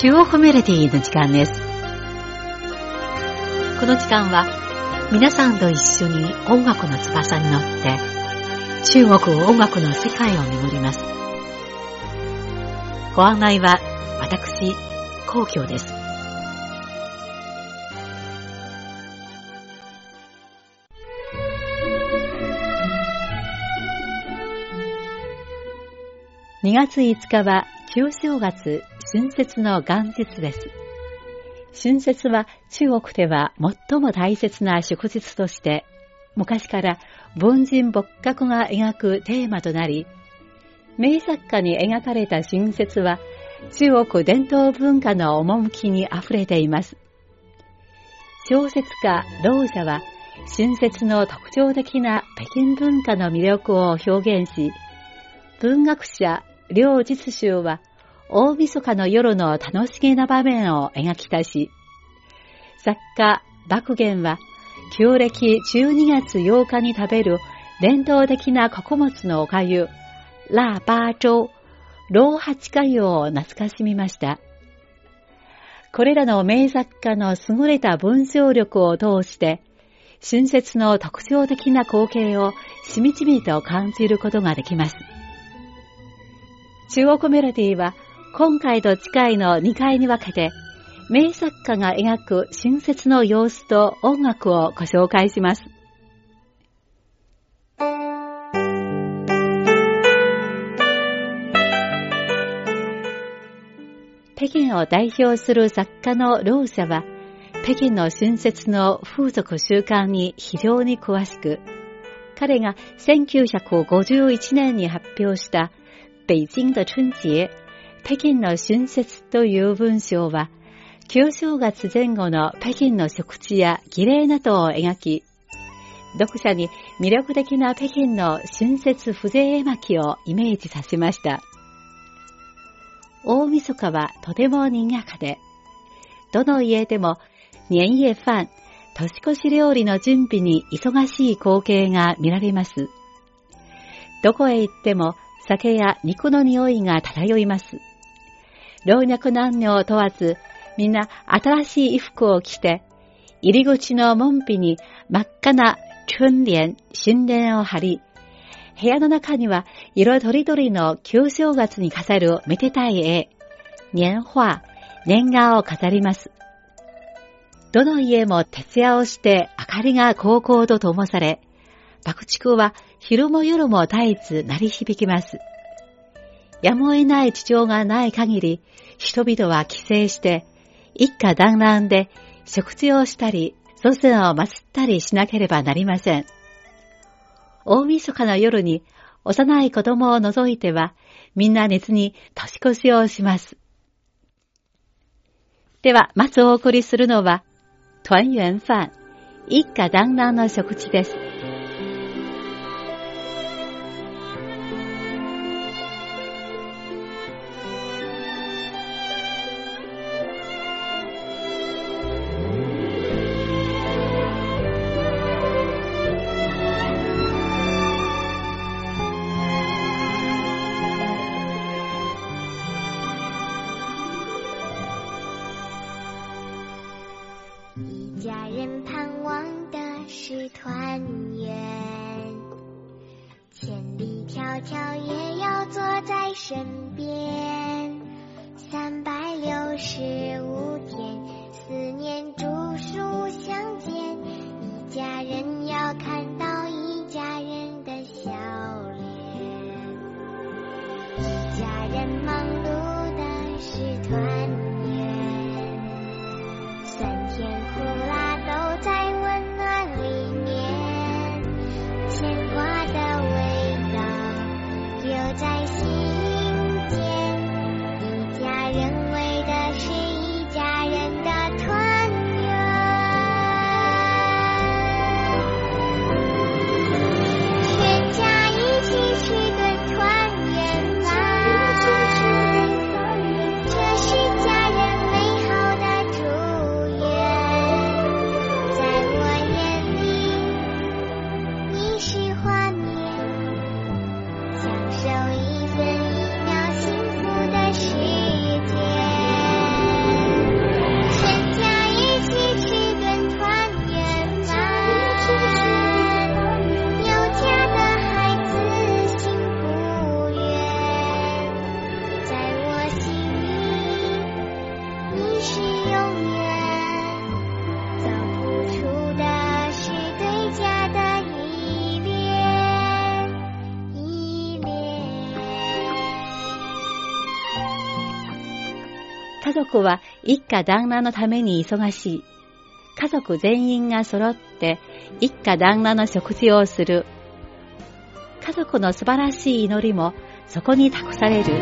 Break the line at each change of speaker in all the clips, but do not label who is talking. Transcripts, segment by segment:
中央メロディーの時間です。この時間は皆さんと一緒に音楽の翼に乗って中国音楽の世界を巡ります。ご案内は私、皇居です。2月5日は旧正月春節の元日です。春節は中国では最も大切な祝日として、昔から凡人仏閣が描くテーマとなり、名作家に描かれた春節は中国伝統文化の趣に溢れています。小説家、老者は春節の特徴的な北京文化の魅力を表現し、文学者、両実習は大晦日の夜の楽しげな場面を描き出し、作家、爆言は、旧暦12月8日に食べる伝統的な穀物のおかゆ、ラーバー粥、老八かゆを懐かしみました。これらの名作家の優れた文章力を通して、春節の特徴的な光景をしみじみと感じることができます。中国メロディーは今回と次回の2回に分けて、名作家が描く春節の様子と音楽をご紹介します。北京を代表する作家の老者は、北京の春節の風俗習慣に非常に詳しく、彼が1951年に発表した北京的春節北京の春節という文章は、旧正月前後の北京の食地や儀礼などを描き、読者に魅力的な北京の春節風情絵巻をイメージさせました。大晦日はとても賑やかで、どの家でも年夜飯、年越し料理の準備に忙しい光景が見られます。どこへ行っても酒や肉の匂いが漂います。老若男女を問わず、みんな新しい衣服を着て、入り口の門扉に真っ赤な春联、新年を貼り、部屋の中には色とりどりの旧正月に飾るめでたい絵、年画、年画を飾ります。どの家も徹夜をして明かりが高校と灯され、爆竹は昼も夜も絶えず鳴り響きます。やむを得ない事情がない限り、人々は帰省して、一家団らんで食事をしたり、祖先を祀ったりしなければなりません。大晦日の夜に幼い子供を除いては、みんな熱に年越しをします。では、まずお送りするのは、团圆飯、一家団らんの食事です。
家人盼望的是团圆千里迢迢也要坐在身边。酸
甜苦辣
享受一。
家族は一家旦那のために忙しい。家族全員が揃って一家旦那の食事をする。家族の素晴らしい祈りもそこに託される。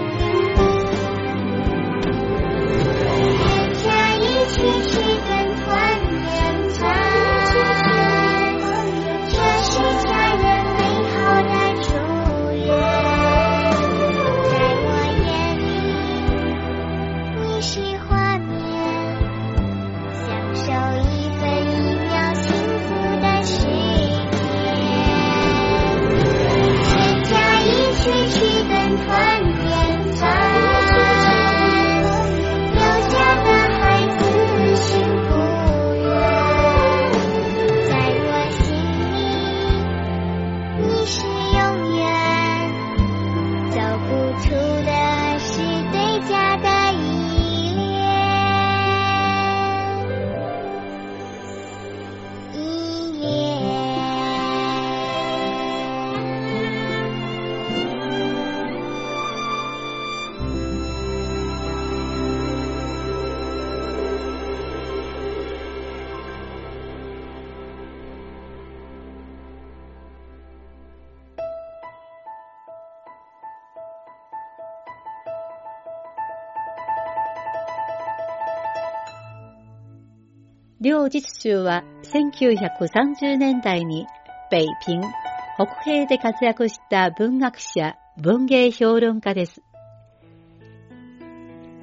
両実習は1930年代に北平、北平で活躍した文学者、文芸評論家です。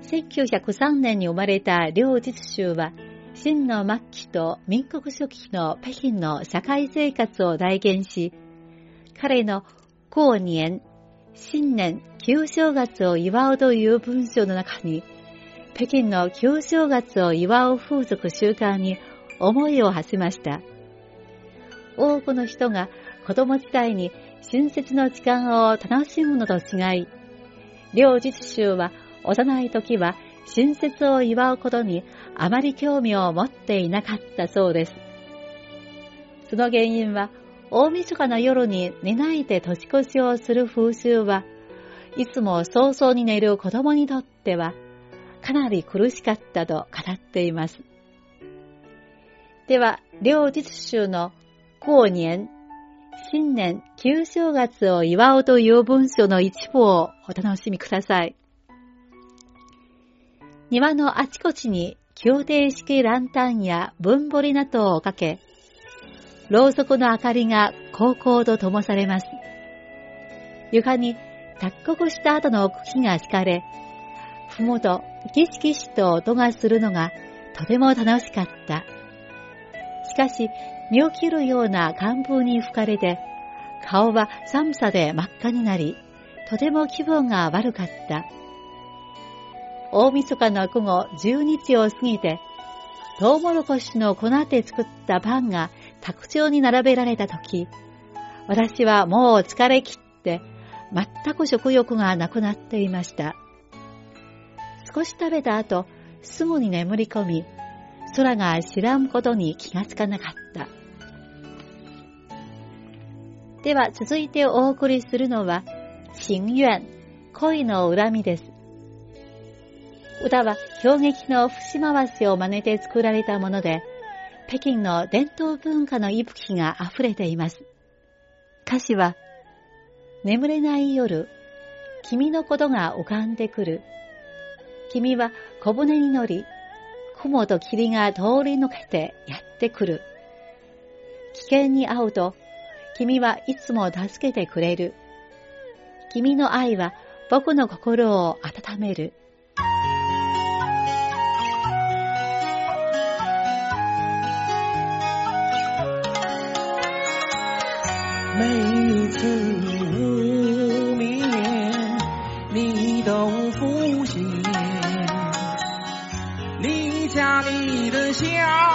1903年に生まれた両実習は、真の末期と民国初期の北京の社会生活を代言し、彼の後年、新年、旧正月を祝うという文章の中に、北京の旧正月を祝う風俗習慣に思いを馳せました。多くの人が子供時代に春節の時間を楽しむのと違い、両実習は幼い時は春節を祝うことにあまり興味を持っていなかったそうです。その原因は、大晦日の夜に寝ないで年越しをする風習は、いつも早々に寝る子供にとっては、かなり苦しかったと語っています。では、両実習の過年、新年、旧正月を祝おうという文章の一部をお楽しみください。庭のあちこちに宮廷式ランタンや文彫りなどをかけ、ろうそくの明かりが高校と灯されます。床に脱穀した後の茎が敷かれ、ふむとキシキシと音がするのがとても楽しかった。しかし、身を切るような寒風に吹かれて、顔は寒さで真っ赤になり、とても気分が悪かった。大晦日の午後10日を過ぎて、トウモロコシの粉で作ったパンが卓上に並べられたとき、私はもう疲れ切って、全く食欲がなくなっていました。少し食べた後、すぐに眠り込み、空が知らんことに気がつかなかった。では続いてお送りするのは、心願、恋の恨みです。歌は氷撃の節回しを真似て作られたもので、北京の伝統文化の息吹が溢れています。歌詞は、眠れない夜、君のことが浮かんでくる。君は小舟に乗り、雲と霧が通り抜けてやってくる。危険に遭うと、君はいつも助けてくれる。君の愛は僕の心を温める。
每次小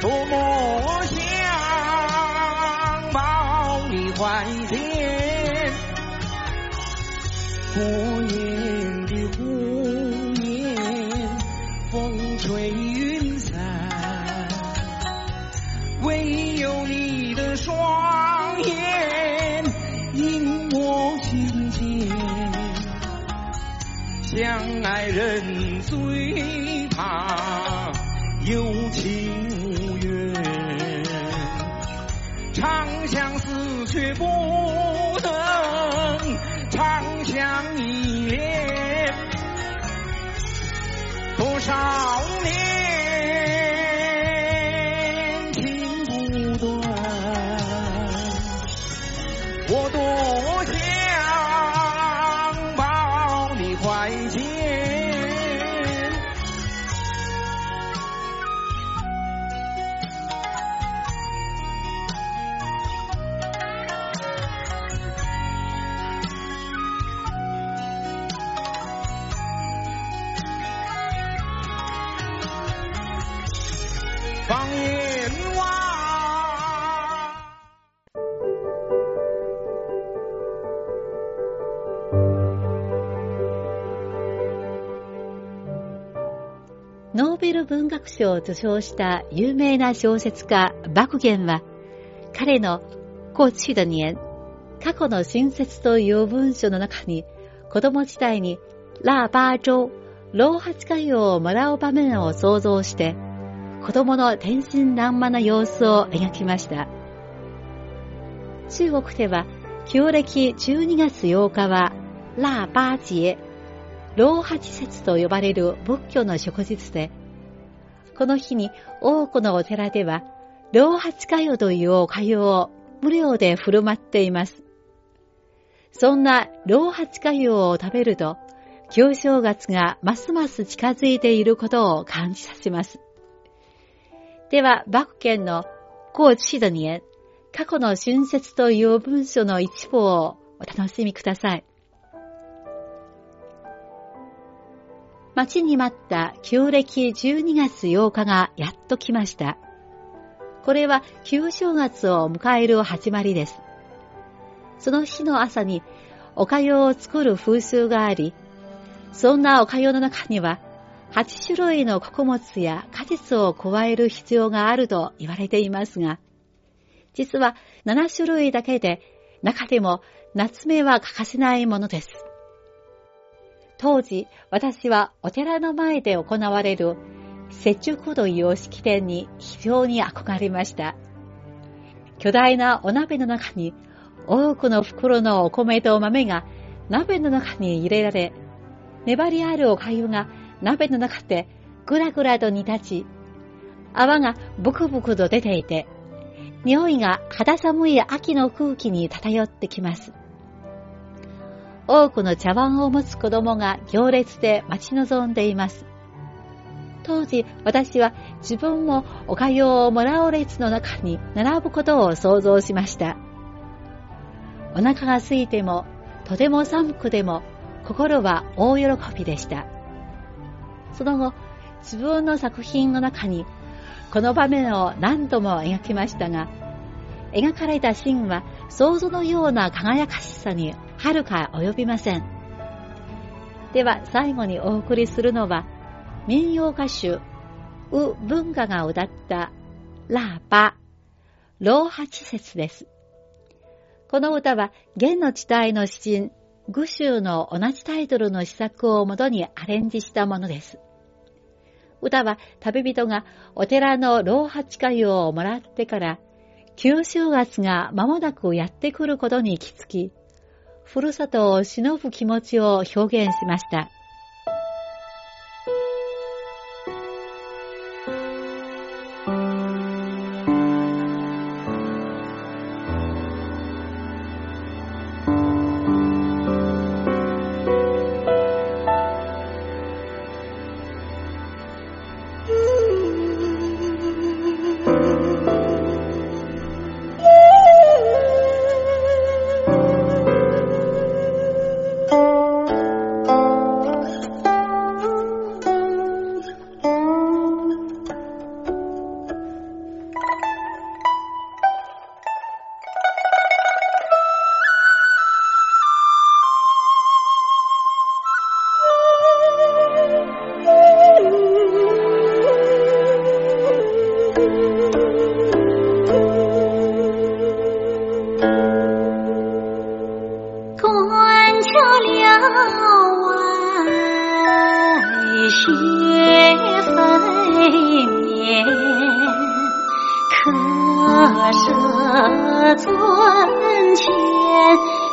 多么想抱你怀念。我也思却不 放眼望。
ノーベル文学賞を受賞した有名な小説家バクゲンは、彼の過去的年、過去の春節という文章の中に、子供時代にラーバー朝、老八歌謡をもらう場面を想像して、子供の天真爛漫な様子を描きました。中国では、旧暦12月8日は、ラーバー節、老八節と呼ばれる仏教の祝日で、この日に多くのお寺では、老八歌謡というお歌謡を無料で振る舞っています。そんな老八歌謡を食べると、旧正月がますます近づいていることを感じさせます。では、バク県の過去的年、過去の春節という文書の一部をお楽しみください。待ちに待った旧暦12月8日がやっと来ました。これは旧正月を迎える始まりです。その日の朝におかゆを作る風習があり、そんなおかゆの中には8種類の穀物や果実を加える必要があると言われていますが、実は7種類だけで中でも夏目は欠かせないものです。当時、私はお寺の前で行われる雪中という式典に非常に憧れました。巨大なお鍋の中に多くの袋のお米と豆が鍋の中に入れられ、粘りあるお粥が鍋の中でぐらぐらと煮立ち、泡がブクブクと出ていて、匂いが肌寒い秋の空気に漂ってきます。多くの茶碗を持つ子供が行列で待ち望んでいます。当時、私は自分もおかゆをもらう列の中に並ぶことを想像しました。お腹が空いても、とても寒くでも、心は大喜びでした。その後、自分の作品の中に、この場面を何度も描きましたが、描かれたシーンは想像のような輝かしさにはるか及びません。では最後にお送りするのは、民謡歌手、ウ・文化が歌ったラーパ、老八節です。この歌は、元の地帯の詩人、愚州の同じタイトルの詩作をもとにアレンジしたものです。歌は旅人がお寺の老八粥をもらってから、旧正月が間もなくやってくることに気づき、ふるさとを忍ぶ気持ちを表現しました。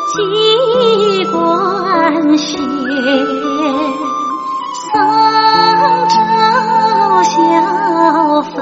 机关弦，桑朝晓分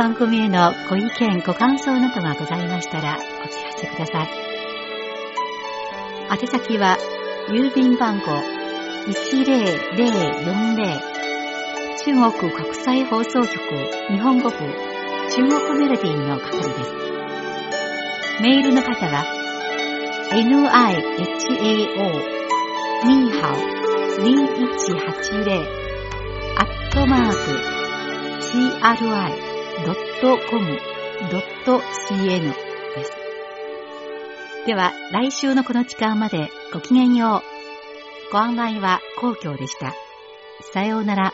番組へのご意見、ご感想などがございましたらお聞かせください。宛先は、郵便番号10040中国国際放送局日本語部中国メロディーの係です。メールの方は、nihao2180 アットマーク CRI .com.cn です。では、来週のこの時間までごきげんよう。ご案内は皇居でした。さようなら。